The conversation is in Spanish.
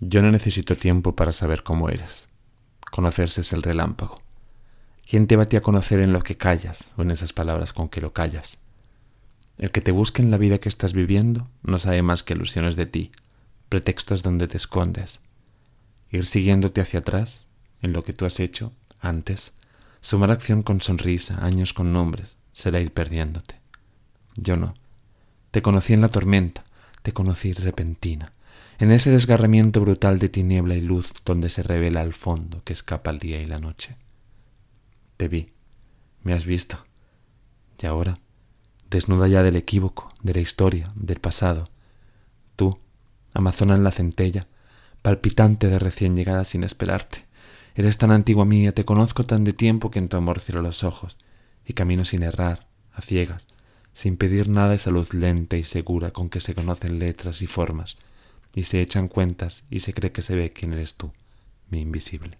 Yo no necesito tiempo para saber cómo eres. Conocerse es el relámpago. ¿Quién te va a conocer en lo que callas o en esas palabras con que lo callas? El que te busque en la vida que estás viviendo no sabe más que ilusiones de ti, pretextos donde te escondes. Ir siguiéndote hacia atrás, en lo que tú has hecho antes, sumar acción con sonrisa, años con nombres, será ir perdiéndote. Yo no. Te conocí en la tormenta, te conocí repentina, en ese desgarramiento brutal de tiniebla y luz donde se revela al fondo que escapa el día y la noche. Te vi, me has visto, y ahora, desnuda ya del equívoco, de la historia, del pasado, tú, amazona en la centella, palpitante de recién llegada sin esperarte, eres tan antigua mía, te conozco tan de tiempo que en tu amor cierro los ojos y camino sin errar, a ciegas, sin pedir nada esa luz lenta y segura con que se conocen letras y formas, y se echan cuentas y se cree que se ve quién eres tú, mi invisible.